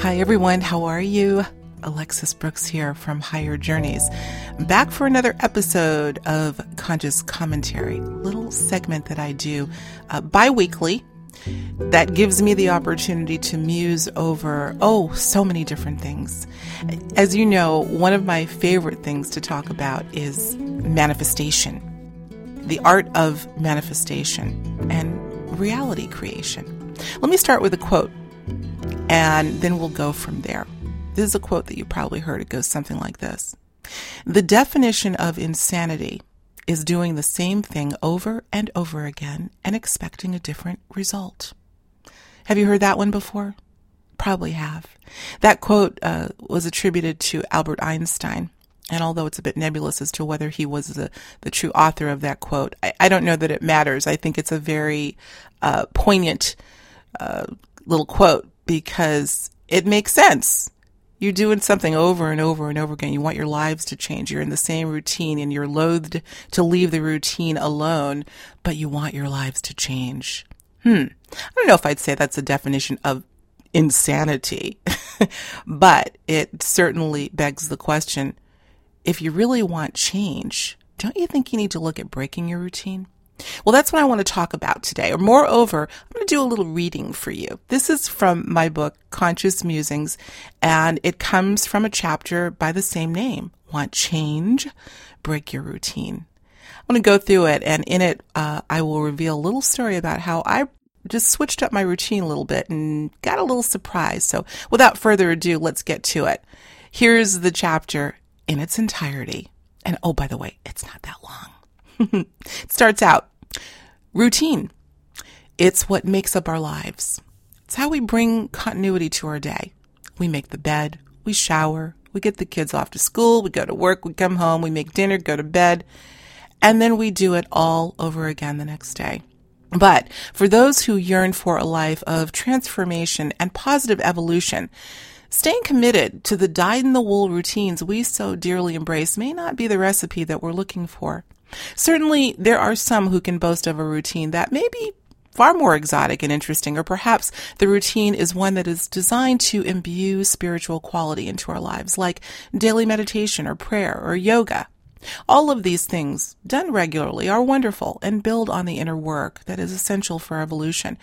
Hi, everyone. How are you? Alexis Brooks here from Higher Journeys. Back for another episode of Conscious Commentary, little segment that I do uh, bi weekly that gives me the opportunity to muse over, oh, so many different things. As you know, one of my favorite things to talk about is manifestation, the art of manifestation, and reality creation. Let me start with a quote, and then we'll go from there. This is a quote that you probably heard. It goes something like this The definition of insanity is doing the same thing over and over again and expecting a different result. Have you heard that one before? Probably have. That quote uh, was attributed to Albert Einstein. And although it's a bit nebulous as to whether he was the, the true author of that quote, I, I don't know that it matters. I think it's a very uh, poignant uh, little quote because it makes sense. You're doing something over and over and over again. You want your lives to change. You're in the same routine and you're loathed to leave the routine alone, but you want your lives to change. Hmm. I don't know if I'd say that's a definition of insanity, but it certainly begs the question if you really want change, don't you think you need to look at breaking your routine? Well, that's what I want to talk about today. Or moreover, I'm going to do a little reading for you. This is from my book, Conscious Musings, and it comes from a chapter by the same name. Want change? Break your routine. I'm going to go through it, and in it, uh, I will reveal a little story about how I just switched up my routine a little bit and got a little surprised. So, without further ado, let's get to it. Here's the chapter in its entirety. And oh, by the way, it's not that long. It starts out routine. It's what makes up our lives. It's how we bring continuity to our day. We make the bed, we shower, we get the kids off to school, we go to work, we come home, we make dinner, go to bed, and then we do it all over again the next day. But for those who yearn for a life of transformation and positive evolution, staying committed to the dyed in the wool routines we so dearly embrace may not be the recipe that we're looking for. Certainly, there are some who can boast of a routine that may be far more exotic and interesting, or perhaps the routine is one that is designed to imbue spiritual quality into our lives, like daily meditation or prayer or yoga. All of these things, done regularly, are wonderful and build on the inner work that is essential for evolution.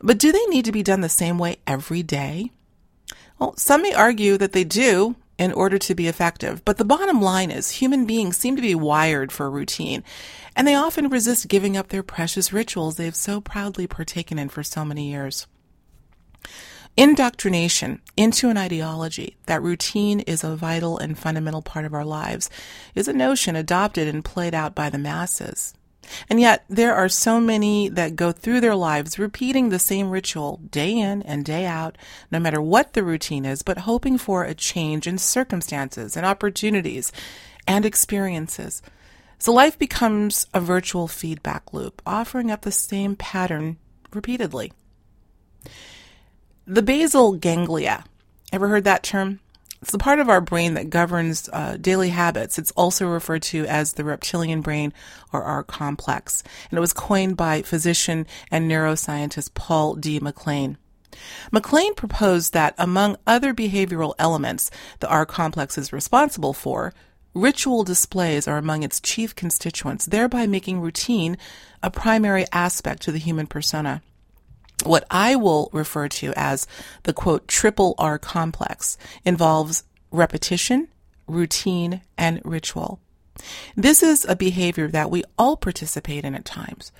But do they need to be done the same way every day? Well, some may argue that they do, in order to be effective. But the bottom line is human beings seem to be wired for routine, and they often resist giving up their precious rituals they've so proudly partaken in for so many years. Indoctrination into an ideology that routine is a vital and fundamental part of our lives is a notion adopted and played out by the masses. And yet, there are so many that go through their lives repeating the same ritual day in and day out, no matter what the routine is, but hoping for a change in circumstances and opportunities and experiences. So life becomes a virtual feedback loop, offering up the same pattern repeatedly. The basal ganglia. Ever heard that term? It's the part of our brain that governs uh, daily habits. It's also referred to as the reptilian brain or R complex. And it was coined by physician and neuroscientist Paul D. MacLean. MacLean proposed that among other behavioral elements the R complex is responsible for, ritual displays are among its chief constituents, thereby making routine a primary aspect to the human persona what I will refer to as the quote triple R complex involves repetition, routine, and ritual. This is a behavior that we all participate in at times.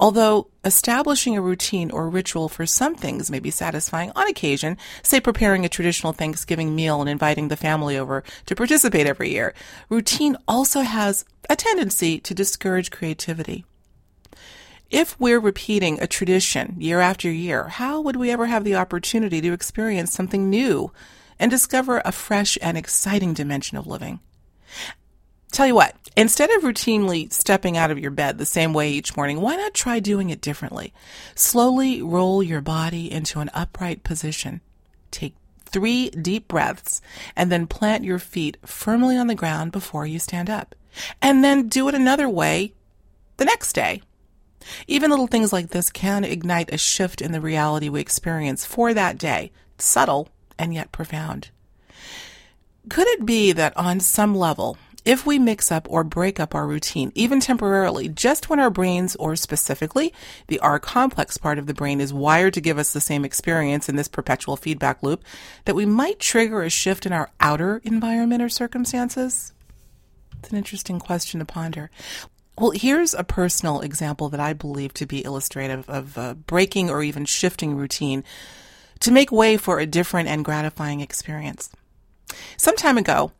Although establishing a routine or ritual for some things may be satisfying on occasion, say preparing a traditional Thanksgiving meal and inviting the family over to participate every year, routine also has a tendency to discourage creativity. If we're repeating a tradition year after year, how would we ever have the opportunity to experience something new and discover a fresh and exciting dimension of living? Tell you what, instead of routinely stepping out of your bed the same way each morning, why not try doing it differently? Slowly roll your body into an upright position. Take three deep breaths and then plant your feet firmly on the ground before you stand up. And then do it another way the next day. Even little things like this can ignite a shift in the reality we experience for that day. Subtle and yet profound. Could it be that on some level, if we mix up or break up our routine, even temporarily, just when our brains, or specifically the R complex part of the brain, is wired to give us the same experience in this perpetual feedback loop, that we might trigger a shift in our outer environment or circumstances? It's an interesting question to ponder. Well, here's a personal example that I believe to be illustrative of uh, breaking or even shifting routine to make way for a different and gratifying experience. Some time ago,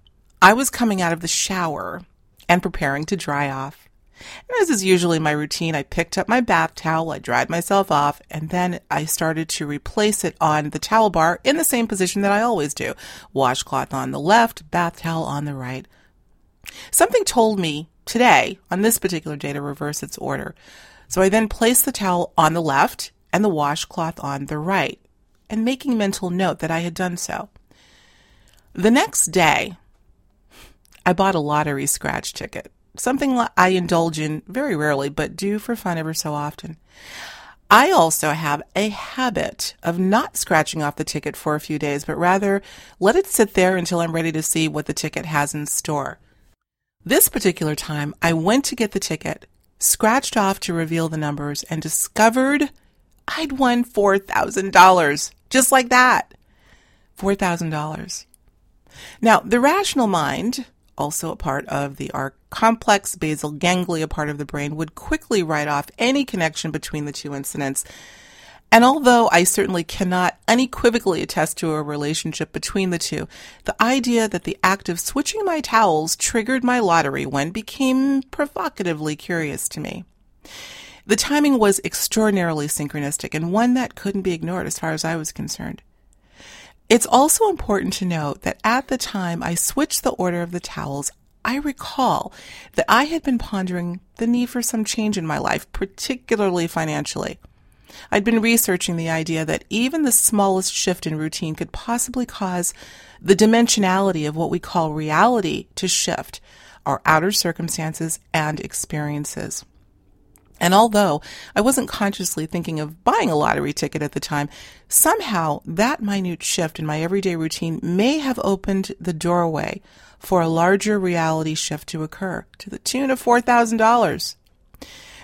I was coming out of the shower and preparing to dry off. And as is usually my routine, I picked up my bath towel, I dried myself off, and then I started to replace it on the towel bar in the same position that I always do. Washcloth on the left, bath towel on the right. Something told me today, on this particular day, to reverse its order. So I then placed the towel on the left and the washcloth on the right, and making mental note that I had done so. The next day, I bought a lottery scratch ticket, something I indulge in very rarely, but do for fun ever so often. I also have a habit of not scratching off the ticket for a few days, but rather let it sit there until I'm ready to see what the ticket has in store. This particular time, I went to get the ticket, scratched off to reveal the numbers, and discovered I'd won $4,000. Just like that. $4,000. Now, the rational mind, also a part of the R complex basal ganglia part of the brain, would quickly write off any connection between the two incidents. And although I certainly cannot unequivocally attest to a relationship between the two, the idea that the act of switching my towels triggered my lottery win became provocatively curious to me. The timing was extraordinarily synchronistic and one that couldn't be ignored as far as I was concerned. It's also important to note that at the time I switched the order of the towels, I recall that I had been pondering the need for some change in my life, particularly financially. I'd been researching the idea that even the smallest shift in routine could possibly cause the dimensionality of what we call reality to shift, our outer circumstances and experiences. And although I wasn't consciously thinking of buying a lottery ticket at the time, somehow that minute shift in my everyday routine may have opened the doorway for a larger reality shift to occur to the tune of $4,000.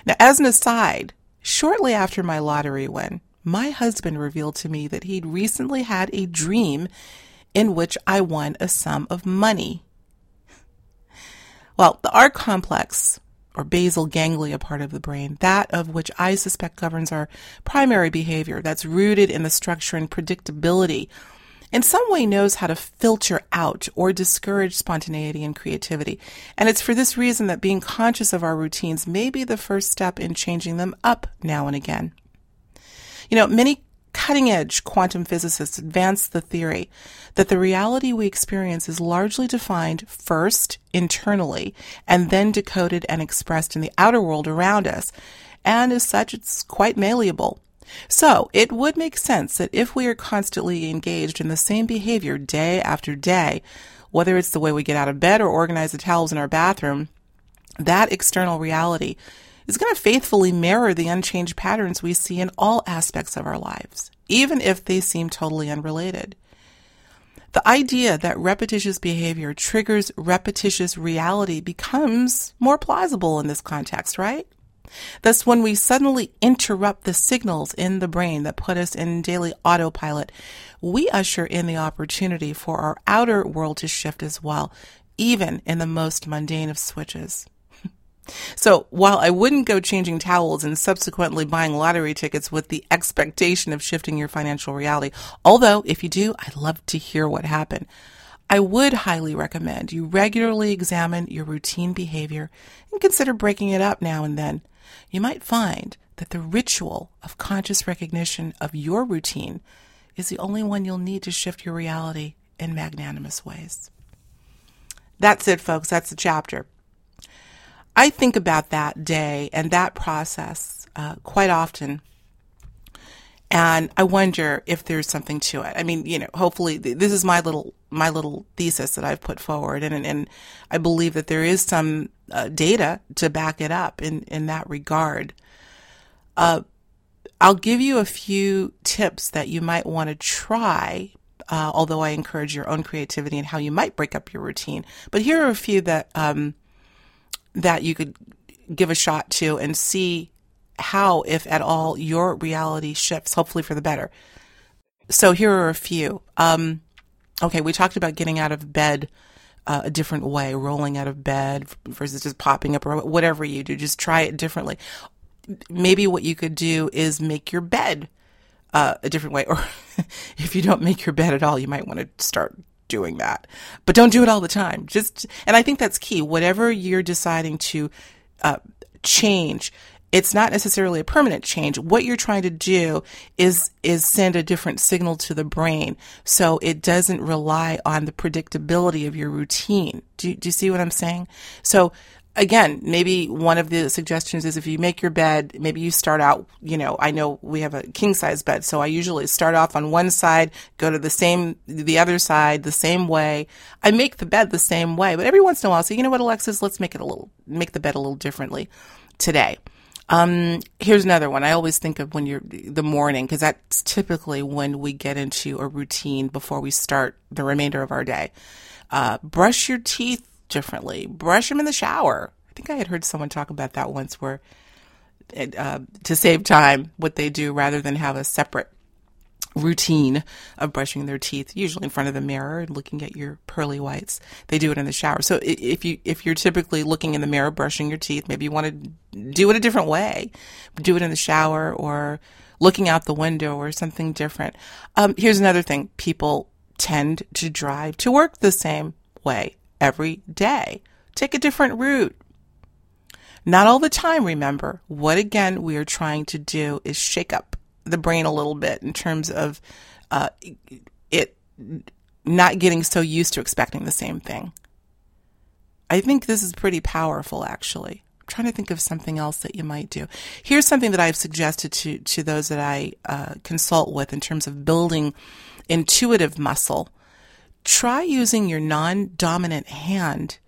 Now, as an aside, shortly after my lottery win, my husband revealed to me that he'd recently had a dream in which I won a sum of money. Well, the R complex or basal ganglia part of the brain, that of which I suspect governs our primary behavior, that's rooted in the structure and predictability, in some way knows how to filter out or discourage spontaneity and creativity. And it's for this reason that being conscious of our routines may be the first step in changing them up now and again. You know, many cutting edge quantum physicists advance the theory that the reality we experience is largely defined first internally and then decoded and expressed in the outer world around us. And as such, it's quite malleable. So it would make sense that if we are constantly engaged in the same behavior day after day, whether it's the way we get out of bed or organize the towels in our bathroom, that external reality is going to faithfully mirror the unchanged patterns we see in all aspects of our lives, even if they seem totally unrelated. The idea that repetitious behavior triggers repetitious reality becomes more plausible in this context, right? Thus, when we suddenly interrupt the signals in the brain that put us in daily autopilot, we usher in the opportunity for our outer world to shift as well, even in the most mundane of switches. So while I wouldn't go changing towels and subsequently buying lottery tickets with the expectation of shifting your financial reality, although if you do, I'd love to hear what happened. I would highly recommend you regularly examine your routine behavior and consider breaking it up now and then. You might find that the ritual of conscious recognition of your routine is the only one you'll need to shift your reality in magnanimous ways. That's it, folks. That's the chapter. I think about that day and that process uh, quite often. And I wonder if there's something to it. I mean, you know, hopefully th- this is my little my little thesis that I've put forward, and and I believe that there is some uh, data to back it up in in that regard. Uh, I'll give you a few tips that you might want to try uh, although I encourage your own creativity and how you might break up your routine. But here are a few that um, that you could give a shot to and see how, if at all, your reality shifts, hopefully for the better. So here are a few. Um, okay, we talked about getting out of bed uh, a different way, rolling out of bed versus just popping up or whatever you do. Just try it differently. Maybe what you could do is make your bed uh, a different way. Or if you don't make your bed at all, you might want to start doing that. But don't do it all the time. Just, and I think that's key. Whatever you're deciding to uh, change, it's not necessarily a permanent change. What you're trying to do is is send a different signal to the brain, so it doesn't rely on the predictability of your routine. Do, do you see what I'm saying? So again, maybe one of the suggestions is if you make your bed, maybe you start out, you know, I know we have a king size bed, so I usually start off on one side, go to the same, the other side, the same way. I make the bed the same way, but every once in a while, I say, you know what, Alexis, let's make it a little, make the bed a little differently today. Um, here's another one. I always think of when you're the morning because that's typically when we get into a routine before we start the remainder of our day. Uh, brush your teeth differently. Brush them in the shower. I think I had heard someone talk about that once, where uh, to save time, what they do rather than have a separate routine of brushing their teeth, usually in front of the mirror and looking at your pearly whites. They do it in the shower. So if you if you're typically looking in the mirror brushing your teeth, maybe you want to do it a different way. Do it in the shower or looking out the window or something different. Um, here's another thing: people tend to drive to work the same way every day. Take a different route. Not all the time, remember. What again we are trying to do is shake up the brain a little bit in terms of uh, it not getting so used to expecting the same thing. I think this is pretty powerful, actually. I'm trying to think of something else that you might do. Here's something that I've suggested to to those that I uh, consult with in terms of building intuitive muscle. Try using your non-dominant hand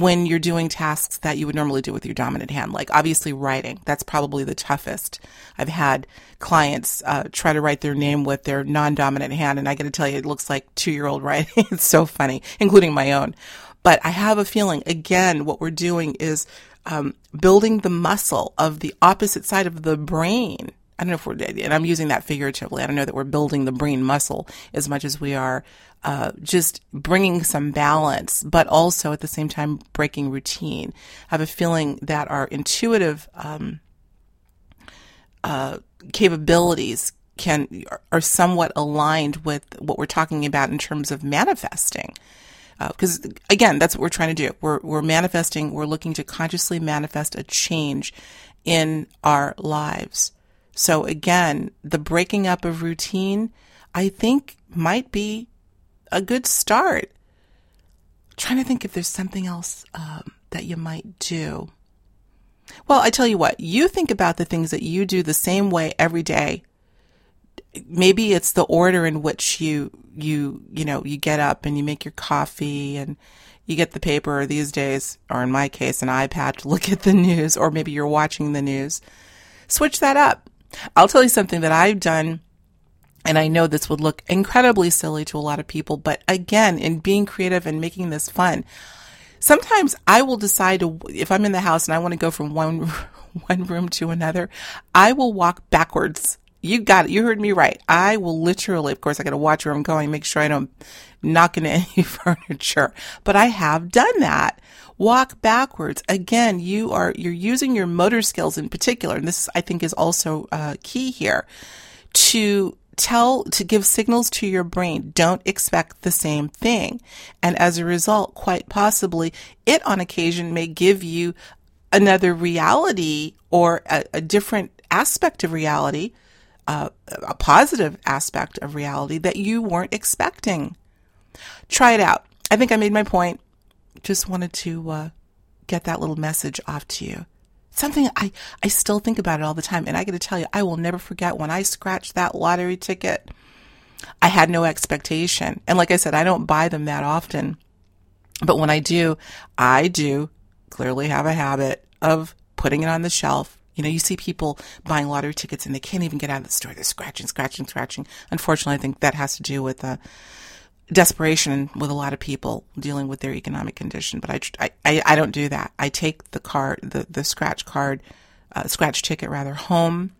when you're doing tasks that you would normally do with your dominant hand, like obviously writing. That's probably the toughest. I've had clients uh, try to write their name with their non-dominant hand, and I got to tell you, it looks like two-year-old writing. it's so funny, including my own. But I have a feeling, again, what we're doing is um, building the muscle of the opposite side of the brain. I don't know if we're, and I'm using that figuratively. I don't know that we're building the brain muscle as much as we are uh, just bringing some balance, but also at the same time breaking routine. I have a feeling that our intuitive um, uh, capabilities can are somewhat aligned with what we're talking about in terms of manifesting. Because uh, again, that's what we're trying to do. We're we're manifesting. We're looking to consciously manifest a change in our lives. So again, the breaking up of routine, I think, might be a good start. I'm trying to think if there's something else um, that you might do. Well, I tell you what, you think about the things that you do the same way every day. Maybe it's the order in which you you you know you get up and you make your coffee and you get the paper these days or in my case an iPad to look at the news or maybe you're watching the news. Switch that up. I'll tell you something that I've done and I know this would look incredibly silly to a lot of people, but again, in being creative and making this fun, sometimes I will decide to, if I'm in the house and I want to go from one, one room to another, I will walk backwards. You got it. You heard me right. I will literally, of course, I got to watch where I'm going, make sure I don't knock into any furniture, but I have done that. Walk backwards. Again, you are, you're using your motor skills in particular. And this, I think, is also uh, key here to tell to give signals to your brain don't expect the same thing and as a result quite possibly it on occasion may give you another reality or a, a different aspect of reality a positive aspect of reality that you weren't expecting try it out i think i made my point just wanted to uh, get that little message off to you something I, I still think about it all the time. And I got to tell you, I will never forget when I scratched that lottery ticket. I had no expectation. And like I said, I don't buy them that often. But when I do, I do clearly have a habit of putting it on the shelf You know, you see people buying lottery tickets and they can't even get out of the store. They're scratching, scratching, scratching. Unfortunately, I think that has to do with uh, desperation with a lot of people dealing with their economic condition. But I, I, I don't do that. I take the card, the, the scratch card, uh, scratch ticket rather, home.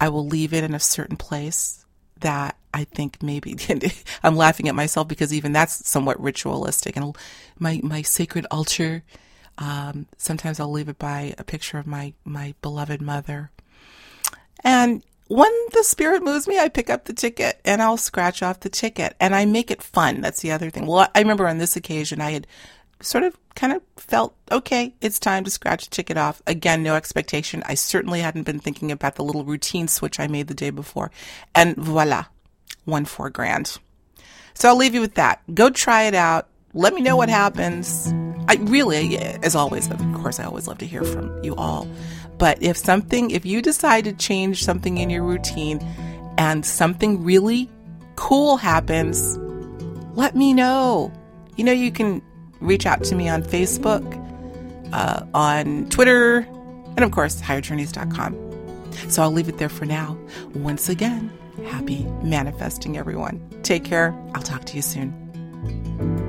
I will leave it in a certain place that I think maybe I'm laughing at myself because even that's somewhat ritualistic. And my my sacred altar, um, sometimes I'll leave it by a picture of my my beloved mother. And when the spirit moves me, I pick up the ticket and I'll scratch off the ticket and I make it fun. That's the other thing. Well, I remember on this occasion I had sort of kind of felt okay, it's time to scratch the ticket off. Again, no expectation. I certainly hadn't been thinking about the little routine switch I made the day before. And voila, won four grand. So I'll leave you with that. Go try it out. Let me know what happens. I really, as always, of course, I always love to hear from you all. But if something, if you decide to change something in your routine and something really cool happens, let me know. You know, you can reach out to me on Facebook, uh, on Twitter, and of course, higherjourneys.com. So I'll leave it there for now. Once again, happy manifesting, everyone. Take care. I'll talk to you soon.